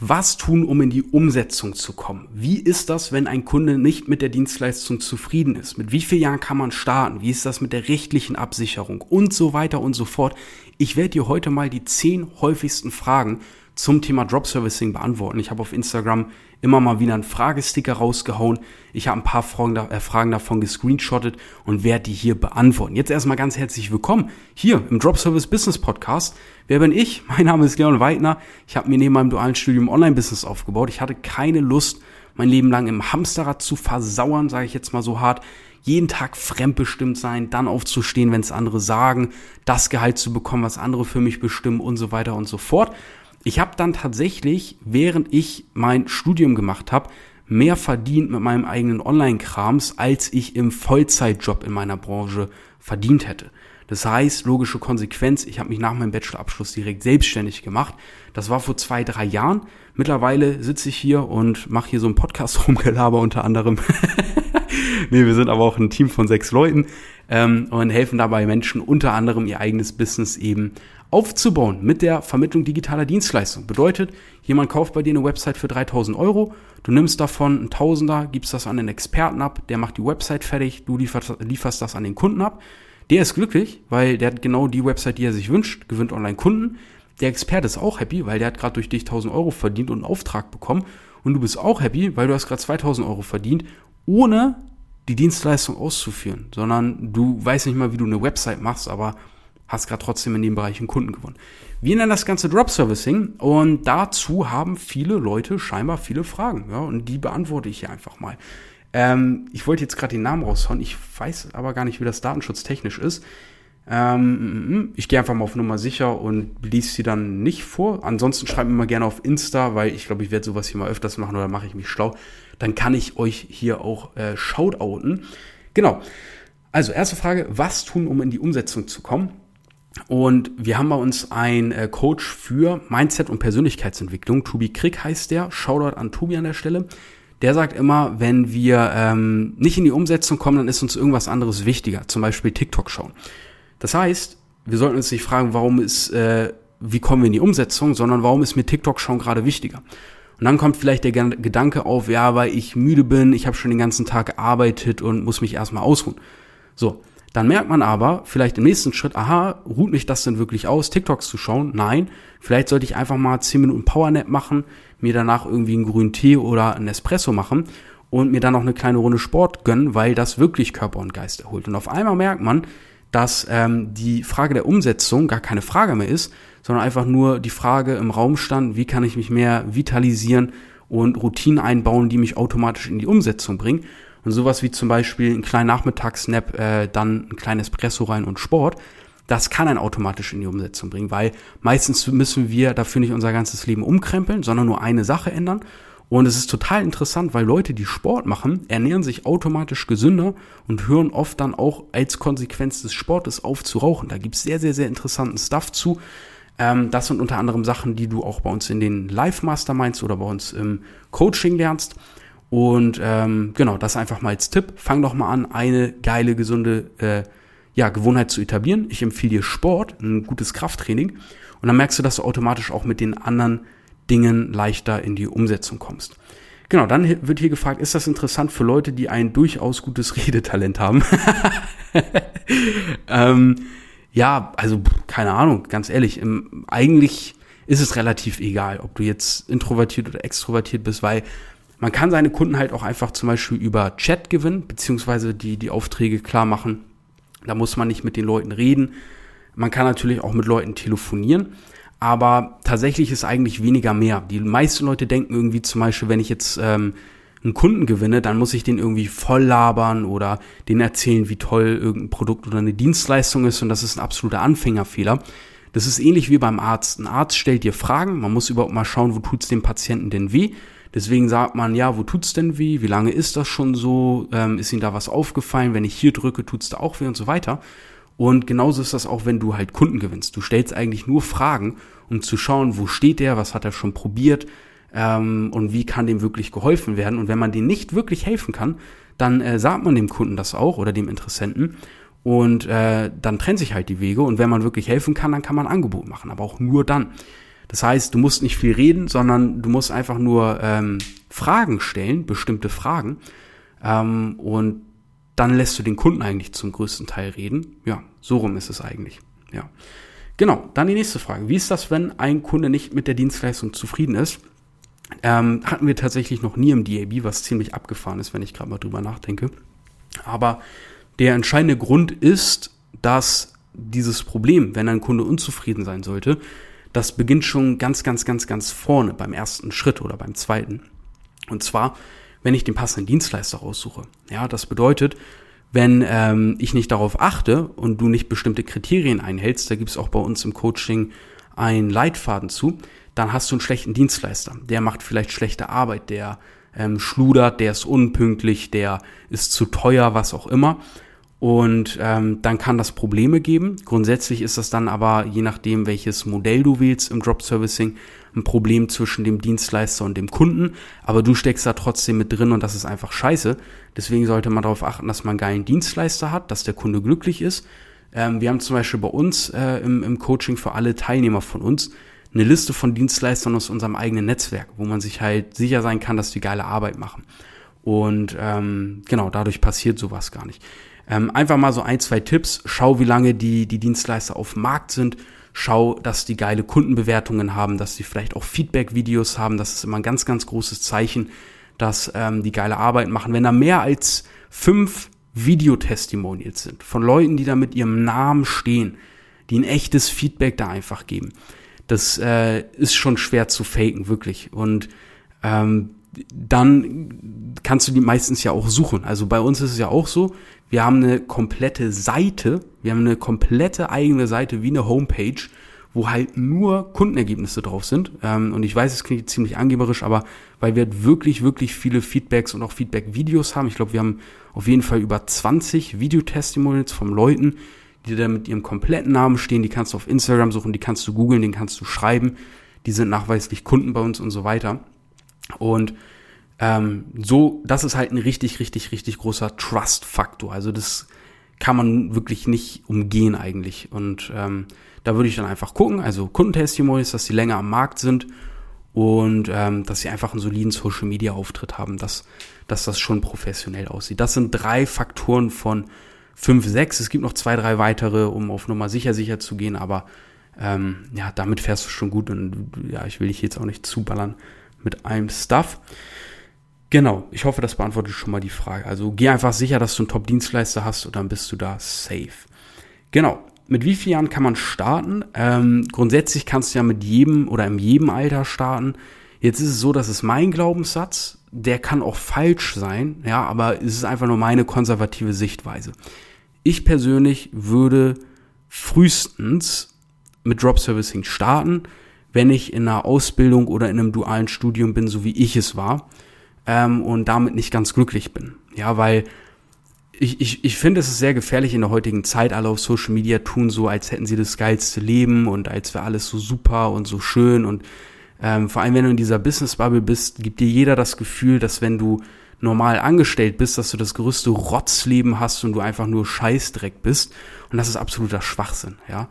Was tun, um in die Umsetzung zu kommen? Wie ist das, wenn ein Kunde nicht mit der Dienstleistung zufrieden ist? Mit wie vielen Jahren kann man starten? Wie ist das mit der rechtlichen Absicherung? Und so weiter und so fort. Ich werde dir heute mal die zehn häufigsten Fragen zum Thema Drop Servicing beantworten. Ich habe auf Instagram immer mal wieder einen Fragesticker rausgehauen. Ich habe ein paar Fragen, äh, Fragen davon gescreenshottet und werde die hier beantworten. Jetzt erstmal ganz herzlich willkommen hier im Drop Service Business Podcast. Wer bin ich? Mein Name ist Leon Weidner. Ich habe mir neben meinem dualen Studium Online-Business aufgebaut. Ich hatte keine Lust, mein Leben lang im Hamsterrad zu versauern, sage ich jetzt mal so hart. Jeden Tag fremdbestimmt sein, dann aufzustehen, wenn es andere sagen, das Gehalt zu bekommen, was andere für mich bestimmen und so weiter und so fort. Ich habe dann tatsächlich, während ich mein Studium gemacht habe, mehr verdient mit meinem eigenen Online-Krams, als ich im Vollzeitjob in meiner Branche verdient hätte. Das heißt, logische Konsequenz, ich habe mich nach meinem Bachelorabschluss direkt selbstständig gemacht. Das war vor zwei, drei Jahren. Mittlerweile sitze ich hier und mache hier so einen Podcast rumgelaber unter anderem. nee, wir sind aber auch ein Team von sechs Leuten ähm, und helfen dabei Menschen unter anderem ihr eigenes Business eben aufzubauen mit der Vermittlung digitaler Dienstleistungen. Bedeutet, jemand kauft bei dir eine Website für 3000 Euro, du nimmst davon ein Tausender, gibst das an einen Experten ab, der macht die Website fertig, du lieferst, lieferst das an den Kunden ab. Der ist glücklich, weil der hat genau die Website, die er sich wünscht, gewinnt online Kunden. Der Experte ist auch happy, weil der hat gerade durch dich 1000 Euro verdient und einen Auftrag bekommen. Und du bist auch happy, weil du hast gerade 2000 Euro verdient, ohne die Dienstleistung auszuführen, sondern du weißt nicht mal, wie du eine Website machst, aber hast gerade trotzdem in dem Bereich einen Kunden gewonnen. Wir nennen das Ganze Drop Servicing und dazu haben viele Leute scheinbar viele Fragen. Ja, und die beantworte ich hier einfach mal. Ähm, ich wollte jetzt gerade den Namen raushauen, ich weiß aber gar nicht, wie das datenschutztechnisch ist. Ähm, ich gehe einfach mal auf Nummer sicher und lies sie dann nicht vor. Ansonsten schreibt mir mal gerne auf Insta, weil ich glaube, ich werde sowas hier mal öfters machen oder mache ich mich schlau. Dann kann ich euch hier auch äh, shoutouten. Genau. Also, erste Frage, was tun, um in die Umsetzung zu kommen? Und wir haben bei uns einen äh, Coach für Mindset und Persönlichkeitsentwicklung. Tobi Krieg heißt der. Shoutout an Tobi an der Stelle. Der sagt immer, wenn wir ähm, nicht in die Umsetzung kommen, dann ist uns irgendwas anderes wichtiger. Zum Beispiel TikTok schauen. Das heißt, wir sollten uns nicht fragen, warum ist, äh, wie kommen wir in die Umsetzung, sondern warum ist mir TikTok schauen gerade wichtiger? Und dann kommt vielleicht der Gedanke auf, ja, weil ich müde bin, ich habe schon den ganzen Tag gearbeitet und muss mich erstmal ausruhen. So, dann merkt man aber vielleicht im nächsten Schritt, aha, ruht mich das denn wirklich aus, TikToks zu schauen? Nein, vielleicht sollte ich einfach mal 10 Minuten Powernap machen, mir danach irgendwie einen grünen Tee oder einen Espresso machen und mir dann noch eine kleine Runde Sport gönnen, weil das wirklich Körper und Geist erholt. Und auf einmal merkt man, dass ähm, die Frage der Umsetzung gar keine Frage mehr ist, sondern einfach nur die Frage im Raum stand, wie kann ich mich mehr vitalisieren und Routinen einbauen, die mich automatisch in die Umsetzung bringen. Und sowas wie zum Beispiel einen kleinen Nachmittagssnap, äh, dann ein kleines Espresso rein und Sport, das kann einen automatisch in die Umsetzung bringen, weil meistens müssen wir dafür nicht unser ganzes Leben umkrempeln, sondern nur eine Sache ändern. Und es ist total interessant, weil Leute, die Sport machen, ernähren sich automatisch gesünder und hören oft dann auch als Konsequenz des Sportes auf zu rauchen. Da gibt's sehr, sehr, sehr interessanten Stuff zu. Ähm, das sind unter anderem Sachen, die du auch bei uns in den Live-Masterminds oder bei uns im Coaching lernst. Und ähm, genau, das einfach mal als Tipp. Fang doch mal an, eine geile, gesunde äh, ja, Gewohnheit zu etablieren. Ich empfehle dir Sport, ein gutes Krafttraining. Und dann merkst du, dass du automatisch auch mit den anderen Dingen leichter in die Umsetzung kommst. Genau, dann wird hier gefragt, ist das interessant für Leute, die ein durchaus gutes Redetalent haben? ähm, ja, also keine Ahnung, ganz ehrlich, im, eigentlich ist es relativ egal, ob du jetzt introvertiert oder extrovertiert bist, weil man kann seine Kunden halt auch einfach zum Beispiel über Chat gewinnen, beziehungsweise die, die Aufträge klar machen. Da muss man nicht mit den Leuten reden. Man kann natürlich auch mit Leuten telefonieren. Aber tatsächlich ist eigentlich weniger mehr. Die meisten Leute denken irgendwie zum Beispiel, wenn ich jetzt ähm, einen Kunden gewinne, dann muss ich den irgendwie voll labern oder den erzählen, wie toll irgendein Produkt oder eine Dienstleistung ist. Und das ist ein absoluter Anfängerfehler. Das ist ähnlich wie beim Arzt. Ein Arzt stellt dir Fragen. Man muss überhaupt mal schauen, wo tut's dem Patienten denn weh. Deswegen sagt man, ja, wo tut's denn weh? Wie lange ist das schon so? Ähm, ist Ihnen da was aufgefallen? Wenn ich hier drücke, tut's da auch weh und so weiter. Und genauso ist das auch, wenn du halt Kunden gewinnst. Du stellst eigentlich nur Fragen, um zu schauen, wo steht der, was hat er schon probiert ähm, und wie kann dem wirklich geholfen werden. Und wenn man dem nicht wirklich helfen kann, dann äh, sagt man dem Kunden das auch oder dem Interessenten. Und äh, dann trennt sich halt die Wege. Und wenn man wirklich helfen kann, dann kann man ein Angebot machen, aber auch nur dann. Das heißt, du musst nicht viel reden, sondern du musst einfach nur ähm, Fragen stellen, bestimmte Fragen. Ähm, und dann lässt du den Kunden eigentlich zum größten Teil reden. Ja, so rum ist es eigentlich. Ja. Genau, dann die nächste Frage. Wie ist das, wenn ein Kunde nicht mit der Dienstleistung zufrieden ist? Ähm, hatten wir tatsächlich noch nie im DAB, was ziemlich abgefahren ist, wenn ich gerade mal drüber nachdenke. Aber der entscheidende Grund ist, dass dieses Problem, wenn ein Kunde unzufrieden sein sollte, das beginnt schon ganz, ganz, ganz, ganz vorne beim ersten Schritt oder beim zweiten. Und zwar, wenn ich den passenden Dienstleister raussuche. Ja, das bedeutet, wenn ähm, ich nicht darauf achte und du nicht bestimmte Kriterien einhältst, da gibt es auch bei uns im Coaching einen Leitfaden zu, dann hast du einen schlechten Dienstleister. Der macht vielleicht schlechte Arbeit, der ähm, schludert, der ist unpünktlich, der ist zu teuer, was auch immer. Und ähm, dann kann das Probleme geben. Grundsätzlich ist das dann aber, je nachdem, welches Modell du wählst im Drop Servicing, ein Problem zwischen dem Dienstleister und dem Kunden. Aber du steckst da trotzdem mit drin und das ist einfach scheiße. Deswegen sollte man darauf achten, dass man einen geilen Dienstleister hat, dass der Kunde glücklich ist. Ähm, wir haben zum Beispiel bei uns äh, im, im Coaching für alle Teilnehmer von uns eine Liste von Dienstleistern aus unserem eigenen Netzwerk, wo man sich halt sicher sein kann, dass die geile Arbeit machen. Und ähm, genau, dadurch passiert sowas gar nicht. Ähm, einfach mal so ein, zwei Tipps. Schau, wie lange die, die Dienstleister auf dem Markt sind. Schau, dass die geile Kundenbewertungen haben, dass sie vielleicht auch Feedback-Videos haben. Das ist immer ein ganz, ganz großes Zeichen, dass ähm, die geile Arbeit machen. Wenn da mehr als fünf Videotestimonials sind von Leuten, die da mit ihrem Namen stehen, die ein echtes Feedback da einfach geben, das äh, ist schon schwer zu faken, wirklich. Und ähm, dann kannst du die meistens ja auch suchen. Also bei uns ist es ja auch so, wir haben eine komplette Seite, wir haben eine komplette eigene Seite wie eine Homepage, wo halt nur Kundenergebnisse drauf sind. Ähm, und ich weiß, es klingt ziemlich angeberisch, aber weil wir halt wirklich, wirklich viele Feedbacks und auch Feedback-Videos haben. Ich glaube, wir haben auf jeden Fall über 20 Videotestimonials von Leuten, die da mit ihrem kompletten Namen stehen. Die kannst du auf Instagram suchen, die kannst du googeln, den kannst du schreiben. Die sind nachweislich Kunden bei uns und so weiter. Und ähm, so, das ist halt ein richtig, richtig, richtig großer Trust-Faktor. Also das kann man wirklich nicht umgehen eigentlich. Und ähm, da würde ich dann einfach gucken, also Kundentestimonials, dass sie länger am Markt sind und ähm, dass sie einfach einen soliden Social-Media-Auftritt haben, dass, dass das schon professionell aussieht. Das sind drei Faktoren von fünf, sechs. Es gibt noch zwei, drei weitere, um auf Nummer sicher sicher zu gehen, aber ähm, ja, damit fährst du schon gut und ja, ich will dich jetzt auch nicht zuballern mit einem Stuff. Genau, ich hoffe, das beantwortet schon mal die Frage. Also geh einfach sicher, dass du einen Top-Dienstleister hast und dann bist du da safe. Genau. Mit wie vielen Jahren kann man starten? Ähm, grundsätzlich kannst du ja mit jedem oder in jedem Alter starten. Jetzt ist es so, dass es mein Glaubenssatz, der kann auch falsch sein, ja, aber es ist einfach nur meine konservative Sichtweise. Ich persönlich würde frühestens mit Drop Servicing starten, wenn ich in einer Ausbildung oder in einem dualen Studium bin, so wie ich es war ähm, und damit nicht ganz glücklich bin. Ja, weil ich, ich, ich finde, es ist sehr gefährlich in der heutigen Zeit. Alle auf Social Media tun so, als hätten sie das geilste Leben und als wäre alles so super und so schön. Und ähm, vor allem, wenn du in dieser Business Bubble bist, gibt dir jeder das Gefühl, dass wenn du normal angestellt bist, dass du das größte Rotzleben hast und du einfach nur Scheißdreck bist. Und das ist absoluter Schwachsinn, ja.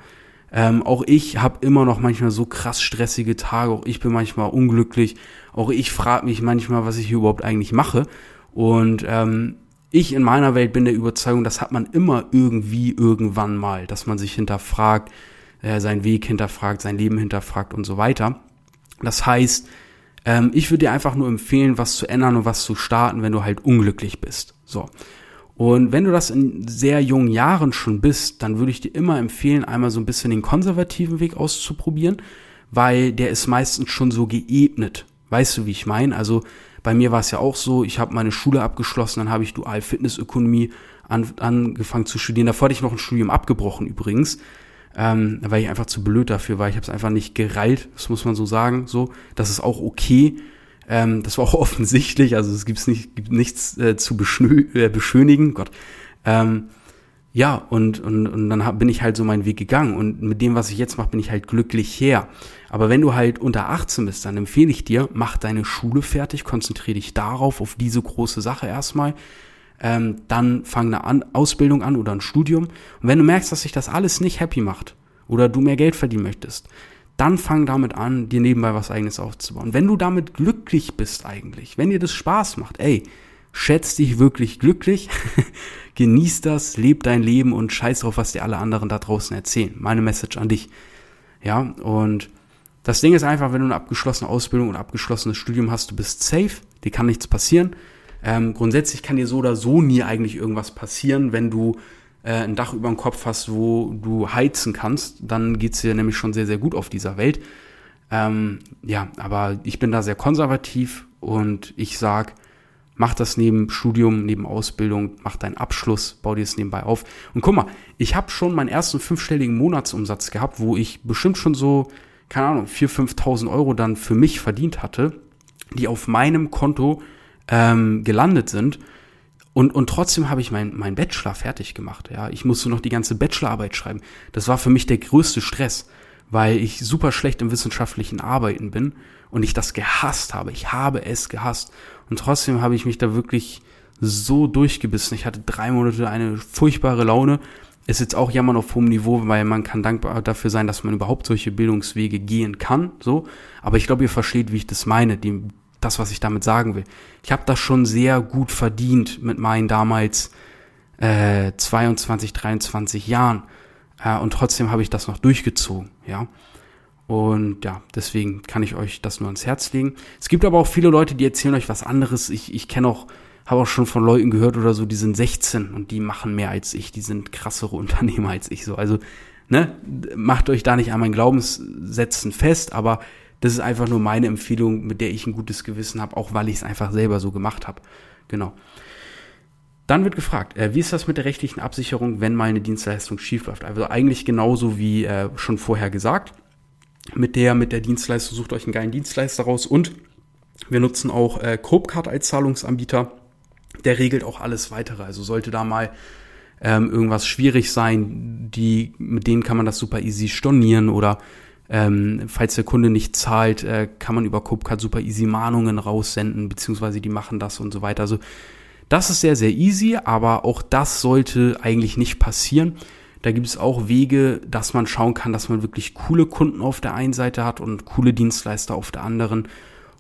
Ähm, auch ich habe immer noch manchmal so krass stressige Tage, auch ich bin manchmal unglücklich, auch ich frage mich manchmal, was ich hier überhaupt eigentlich mache. Und ähm, ich in meiner Welt bin der Überzeugung, das hat man immer irgendwie irgendwann mal, dass man sich hinterfragt, äh, seinen Weg hinterfragt, sein Leben hinterfragt und so weiter. Das heißt, ähm, ich würde dir einfach nur empfehlen, was zu ändern und was zu starten, wenn du halt unglücklich bist. So. Und wenn du das in sehr jungen Jahren schon bist, dann würde ich dir immer empfehlen, einmal so ein bisschen den konservativen Weg auszuprobieren, weil der ist meistens schon so geebnet. Weißt du, wie ich meine? Also bei mir war es ja auch so, ich habe meine Schule abgeschlossen, dann habe ich Dual Fitnessökonomie an, angefangen zu studieren. Davor hatte ich noch ein Studium abgebrochen übrigens, ähm, weil ich einfach zu blöd dafür war. Ich habe es einfach nicht gereilt, das muss man so sagen. So, das ist auch okay. Ähm, das war auch offensichtlich, also es gibt's nicht, gibt nichts äh, zu äh, beschönigen, Gott. Ähm, ja, und, und, und dann hab, bin ich halt so meinen Weg gegangen. Und mit dem, was ich jetzt mache, bin ich halt glücklich her. Aber wenn du halt unter 18 bist, dann empfehle ich dir, mach deine Schule fertig, konzentriere dich darauf, auf diese große Sache erstmal. Ähm, dann fang eine an Ausbildung an oder ein Studium. Und wenn du merkst, dass sich das alles nicht happy macht oder du mehr Geld verdienen möchtest, dann fang damit an, dir nebenbei was eigenes aufzubauen. Wenn du damit glücklich bist eigentlich, wenn dir das Spaß macht, ey, schätz dich wirklich glücklich, genieß das, leb dein Leben und scheiß drauf, was dir alle anderen da draußen erzählen. Meine Message an dich. Ja, und das Ding ist einfach, wenn du eine abgeschlossene Ausbildung und abgeschlossenes Studium hast, du bist safe, dir kann nichts passieren. Ähm, grundsätzlich kann dir so oder so nie eigentlich irgendwas passieren, wenn du äh, ein Dach über dem Kopf hast, wo du heizen kannst, dann geht's dir nämlich schon sehr, sehr gut auf dieser Welt. Ähm, ja, aber ich bin da sehr konservativ und ich sag, mach das neben Studium, neben Ausbildung, mach deinen Abschluss, bau dir es nebenbei auf. Und guck mal, ich habe schon meinen ersten fünfstelligen Monatsumsatz gehabt, wo ich bestimmt schon so, keine Ahnung, 4.000, 5.000 Euro dann für mich verdient hatte, die auf meinem Konto ähm, gelandet sind. Und, und trotzdem habe ich mein, mein Bachelor fertig gemacht. Ja, ich musste noch die ganze Bachelorarbeit schreiben. Das war für mich der größte Stress, weil ich super schlecht im wissenschaftlichen Arbeiten bin und ich das gehasst habe. Ich habe es gehasst. Und trotzdem habe ich mich da wirklich so durchgebissen. Ich hatte drei Monate eine furchtbare Laune. Ist jetzt auch jammern auf hohem Niveau, weil man kann dankbar dafür sein, dass man überhaupt solche Bildungswege gehen kann. So, aber ich glaube, ihr versteht, wie ich das meine. Die, das, was ich damit sagen will. Ich habe das schon sehr gut verdient mit meinen damals äh, 22, 23 Jahren. Äh, und trotzdem habe ich das noch durchgezogen, ja. Und ja, deswegen kann ich euch das nur ans Herz legen. Es gibt aber auch viele Leute, die erzählen euch was anderes. Ich, ich kenne auch, habe auch schon von Leuten gehört oder so, die sind 16 und die machen mehr als ich. Die sind krassere Unternehmer als ich so. Also, ne, macht euch da nicht an meinen Glaubenssätzen fest, aber das ist einfach nur meine Empfehlung, mit der ich ein gutes Gewissen habe, auch weil ich es einfach selber so gemacht habe. Genau. Dann wird gefragt, äh, wie ist das mit der rechtlichen Absicherung, wenn mal eine Dienstleistung schiefläuft? Also eigentlich genauso wie äh, schon vorher gesagt. Mit der, mit der Dienstleistung sucht euch einen geilen Dienstleister raus und wir nutzen auch äh, Copecard als Zahlungsanbieter. Der regelt auch alles weitere. Also sollte da mal ähm, irgendwas schwierig sein, die, mit denen kann man das super easy stornieren oder ähm, falls der Kunde nicht zahlt, äh, kann man über Copecard super easy Mahnungen raussenden, beziehungsweise die machen das und so weiter. Also das ist sehr, sehr easy, aber auch das sollte eigentlich nicht passieren. Da gibt es auch Wege, dass man schauen kann, dass man wirklich coole Kunden auf der einen Seite hat und coole Dienstleister auf der anderen.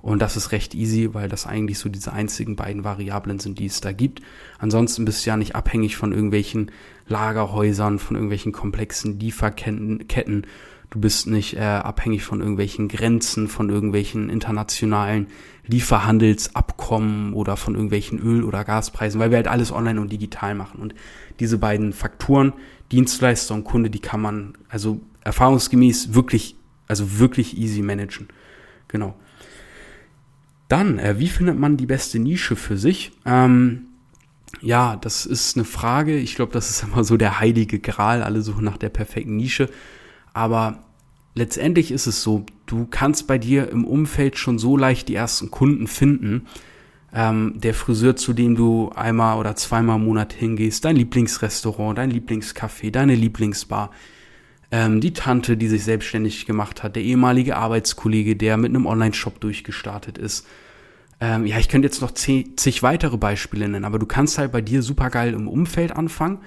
Und das ist recht easy, weil das eigentlich so diese einzigen beiden Variablen sind, die es da gibt. Ansonsten bist du ja nicht abhängig von irgendwelchen Lagerhäusern, von irgendwelchen komplexen Lieferketten Du bist nicht äh, abhängig von irgendwelchen Grenzen, von irgendwelchen internationalen Lieferhandelsabkommen oder von irgendwelchen Öl- oder Gaspreisen, weil wir halt alles online und digital machen. Und diese beiden Faktoren, Dienstleister und Kunde, die kann man also erfahrungsgemäß wirklich, also wirklich easy managen. Genau. Dann, äh, wie findet man die beste Nische für sich? Ähm, ja, das ist eine Frage. Ich glaube, das ist immer so der heilige Gral. Alle suchen nach der perfekten Nische. Aber letztendlich ist es so, du kannst bei dir im Umfeld schon so leicht die ersten Kunden finden. Ähm, der Friseur, zu dem du einmal oder zweimal im Monat hingehst, dein Lieblingsrestaurant, dein Lieblingscafé, deine Lieblingsbar, ähm, die Tante, die sich selbstständig gemacht hat, der ehemalige Arbeitskollege, der mit einem Online-Shop durchgestartet ist. Ähm, ja, ich könnte jetzt noch zig, weitere Beispiele nennen, aber du kannst halt bei dir super geil im Umfeld anfangen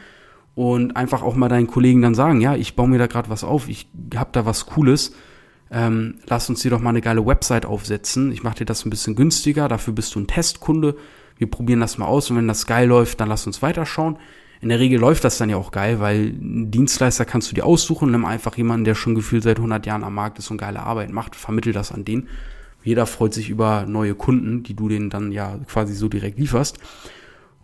und einfach auch mal deinen Kollegen dann sagen, ja, ich baue mir da gerade was auf, ich habe da was Cooles, ähm, lass uns dir doch mal eine geile Website aufsetzen. Ich mache dir das ein bisschen günstiger, dafür bist du ein Testkunde. Wir probieren das mal aus und wenn das geil läuft, dann lass uns weiterschauen. In der Regel läuft das dann ja auch geil, weil einen Dienstleister kannst du dir aussuchen, nimm einfach jemanden, der schon gefühlt seit 100 Jahren am Markt ist und geile Arbeit macht, vermittel das an den. Jeder freut sich über neue Kunden, die du denen dann ja quasi so direkt lieferst.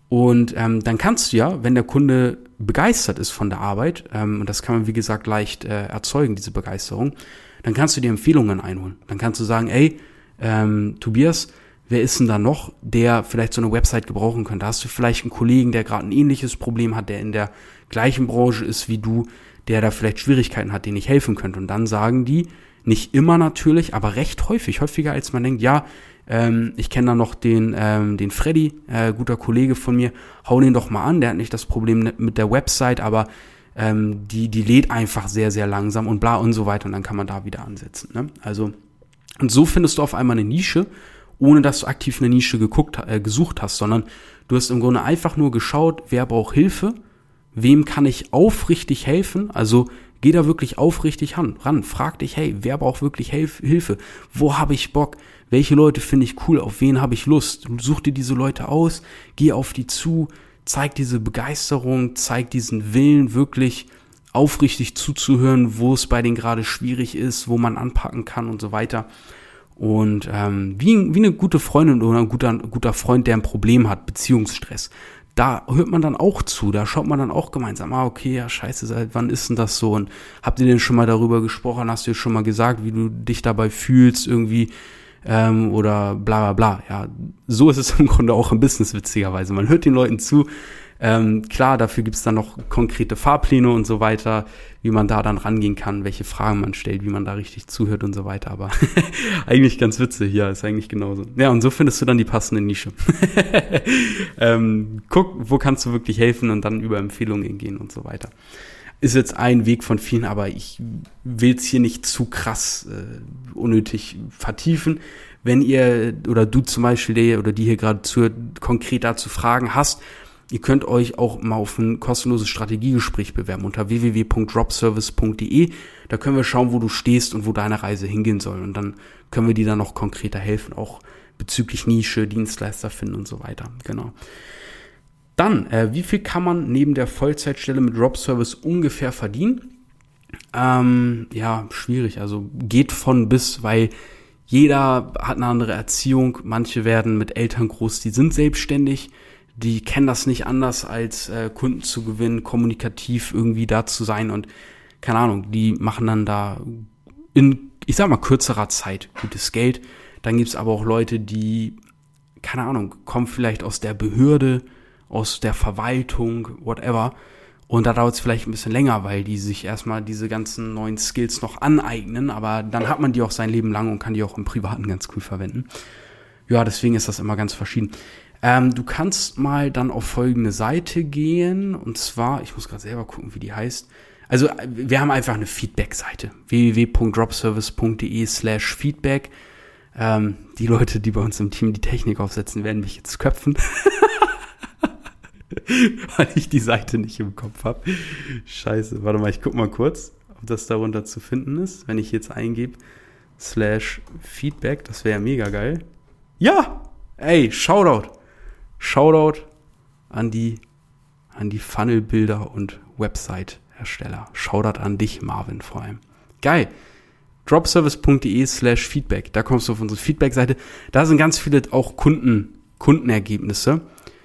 Und ähm, dann kannst du ja, wenn der Kunde begeistert ist von der Arbeit, ähm, und das kann man wie gesagt leicht äh, erzeugen, diese Begeisterung, dann kannst du dir Empfehlungen einholen. Dann kannst du sagen, ey, ähm, Tobias, wer ist denn da noch, der vielleicht so eine Website gebrauchen könnte? Hast du vielleicht einen Kollegen, der gerade ein ähnliches Problem hat, der in der gleichen Branche ist wie du, der da vielleicht Schwierigkeiten hat, denen ich helfen könnte? Und dann sagen die, nicht immer natürlich, aber recht häufig, häufiger als man denkt, ja, ähm, ich kenne da noch den, ähm, den Freddy, äh, guter Kollege von mir. Hau den doch mal an. Der hat nicht das Problem mit der Website, aber ähm, die, die lädt einfach sehr, sehr langsam und bla und so weiter. Und dann kann man da wieder ansetzen. Ne? Also, und so findest du auf einmal eine Nische, ohne dass du aktiv eine Nische geguckt, äh, gesucht hast, sondern du hast im Grunde einfach nur geschaut, wer braucht Hilfe, wem kann ich aufrichtig helfen, also Geh da wirklich aufrichtig ran. Frag dich, hey, wer braucht wirklich Hilfe? Wo habe ich Bock? Welche Leute finde ich cool? Auf wen habe ich Lust? Such dir diese Leute aus, geh auf die zu, zeig diese Begeisterung, zeig diesen Willen wirklich aufrichtig zuzuhören, wo es bei denen gerade schwierig ist, wo man anpacken kann und so weiter. Und ähm, wie, wie eine gute Freundin oder ein guter, guter Freund, der ein Problem hat, Beziehungsstress da hört man dann auch zu, da schaut man dann auch gemeinsam, ah, okay, ja, scheiße, seit wann ist denn das so? Und habt ihr denn schon mal darüber gesprochen? Hast du dir schon mal gesagt, wie du dich dabei fühlst, irgendwie, ähm, oder bla bla bla. Ja, so ist es im Grunde auch im Business, witzigerweise. Man hört den Leuten zu, ähm, klar, dafür gibt's dann noch konkrete Fahrpläne und so weiter, wie man da dann rangehen kann, welche Fragen man stellt, wie man da richtig zuhört und so weiter. Aber eigentlich ganz witzig, ja, ist eigentlich genauso. Ja, und so findest du dann die passende Nische. ähm, guck, wo kannst du wirklich helfen und dann über Empfehlungen gehen und so weiter. Ist jetzt ein Weg von vielen, aber ich will es hier nicht zu krass äh, unnötig vertiefen. Wenn ihr oder du zum Beispiel, der oder die hier gerade zuhört, konkret dazu Fragen hast, Ihr könnt euch auch mal auf ein kostenloses Strategiegespräch bewerben unter www.dropservice.de. Da können wir schauen, wo du stehst und wo deine Reise hingehen soll. Und dann können wir dir dann noch konkreter helfen, auch bezüglich Nische, Dienstleister finden und so weiter. Genau. Dann, äh, wie viel kann man neben der Vollzeitstelle mit Dropservice ungefähr verdienen? Ähm, ja, schwierig. Also geht von bis, weil jeder hat eine andere Erziehung. Manche werden mit Eltern groß, die sind selbstständig die kennen das nicht anders, als äh, Kunden zu gewinnen, kommunikativ irgendwie da zu sein und keine Ahnung, die machen dann da in, ich sag mal, kürzerer Zeit gutes Geld. Dann gibt's aber auch Leute, die, keine Ahnung, kommen vielleicht aus der Behörde, aus der Verwaltung, whatever. Und da dauert es vielleicht ein bisschen länger, weil die sich erstmal diese ganzen neuen Skills noch aneignen, aber dann hat man die auch sein Leben lang und kann die auch im Privaten ganz cool verwenden. Ja, deswegen ist das immer ganz verschieden. Ähm, du kannst mal dann auf folgende Seite gehen und zwar, ich muss gerade selber gucken, wie die heißt. Also wir haben einfach eine Feedback-Seite www.dropservice.de slash Feedback. Ähm, die Leute, die bei uns im Team die Technik aufsetzen, werden mich jetzt köpfen. Weil ich die Seite nicht im Kopf habe. Scheiße, warte mal, ich guck mal kurz, ob das darunter zu finden ist. Wenn ich jetzt eingebe, slash Feedback, das wäre mega geil. Ja! Ey, Shoutout! Shoutout an die, an die Funnelbilder und Website-Hersteller. Shoutout an dich, Marvin, vor allem. Geil. dropservice.de slash Feedback. Da kommst du auf unsere Feedback-Seite. Da sind ganz viele auch Kunden, Kundenergebnisse.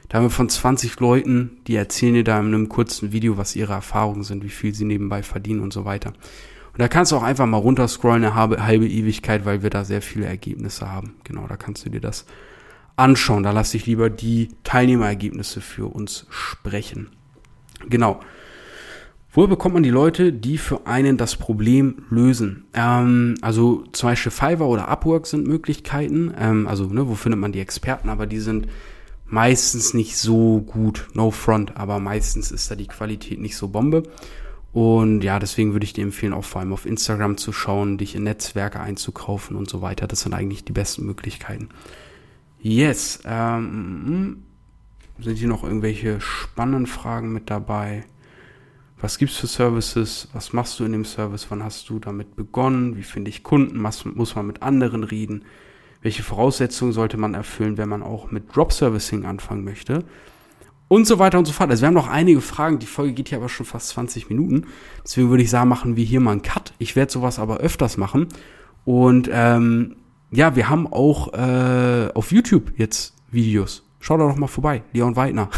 Da haben wir von 20 Leuten, die erzählen dir da in einem kurzen Video, was ihre Erfahrungen sind, wie viel sie nebenbei verdienen und so weiter. Und da kannst du auch einfach mal runterscrollen, eine halbe, halbe Ewigkeit, weil wir da sehr viele Ergebnisse haben. Genau, da kannst du dir das anschauen. Da lasse ich lieber die Teilnehmerergebnisse für uns sprechen. Genau. Woher bekommt man die Leute, die für einen das Problem lösen? Ähm, also zum Beispiel Fiverr oder Upwork sind Möglichkeiten. Ähm, also ne, wo findet man die Experten? Aber die sind meistens nicht so gut. No front, aber meistens ist da die Qualität nicht so Bombe. Und ja, deswegen würde ich dir empfehlen, auch vor allem auf Instagram zu schauen, dich in Netzwerke einzukaufen und so weiter. Das sind eigentlich die besten Möglichkeiten. Yes. Ähm, sind hier noch irgendwelche spannenden Fragen mit dabei? Was gibt's für Services? Was machst du in dem Service? Wann hast du damit begonnen? Wie finde ich Kunden? Was muss man mit anderen reden? Welche Voraussetzungen sollte man erfüllen, wenn man auch mit Drop Servicing anfangen möchte? Und so weiter und so fort. Also wir haben noch einige Fragen. Die Folge geht hier aber schon fast 20 Minuten. Deswegen würde ich sagen, machen wir hier mal einen Cut. Ich werde sowas aber öfters machen. Und ähm, ja, wir haben auch äh, auf YouTube jetzt Videos. Schau da doch mal vorbei, Leon Weidner.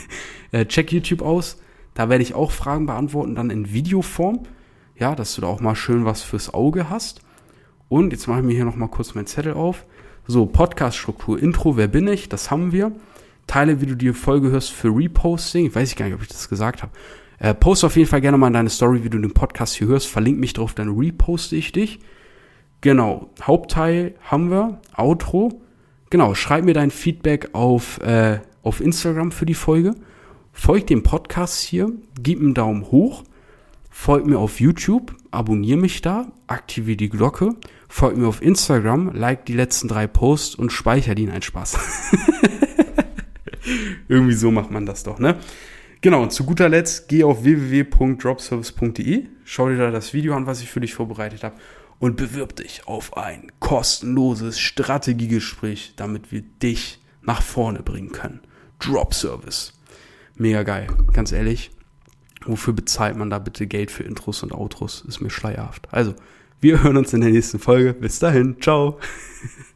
äh, check YouTube aus. Da werde ich auch Fragen beantworten, dann in Videoform. Ja, dass du da auch mal schön was fürs Auge hast. Und jetzt mache ich mir hier noch mal kurz meinen Zettel auf. So, Podcast-Struktur, Intro, wer bin ich? Das haben wir. Teile, wie du die Folge hörst, für Reposting. Ich weiß gar nicht, ob ich das gesagt habe. Äh, post auf jeden Fall gerne mal in deine Story, wie du den Podcast hier hörst. Verlink mich drauf, dann reposte ich dich. Genau, Hauptteil haben wir, Outro. Genau, schreib mir dein Feedback auf, äh, auf Instagram für die Folge. Folg dem Podcast hier, gib einen Daumen hoch. Folg mir auf YouTube, abonniere mich da, aktiviere die Glocke. Folg mir auf Instagram, like die letzten drei Posts und speicher die. Ein Spaß. Irgendwie so macht man das doch, ne? Genau, und zu guter Letzt geh auf www.dropservice.de, schau dir da das Video an, was ich für dich vorbereitet habe und bewirb dich auf ein kostenloses Strategiegespräch, damit wir dich nach vorne bringen können. Drop Service. Mega geil, ganz ehrlich. Wofür bezahlt man da bitte Geld für Intros und Outros? Ist mir schleierhaft. Also, wir hören uns in der nächsten Folge. Bis dahin, ciao.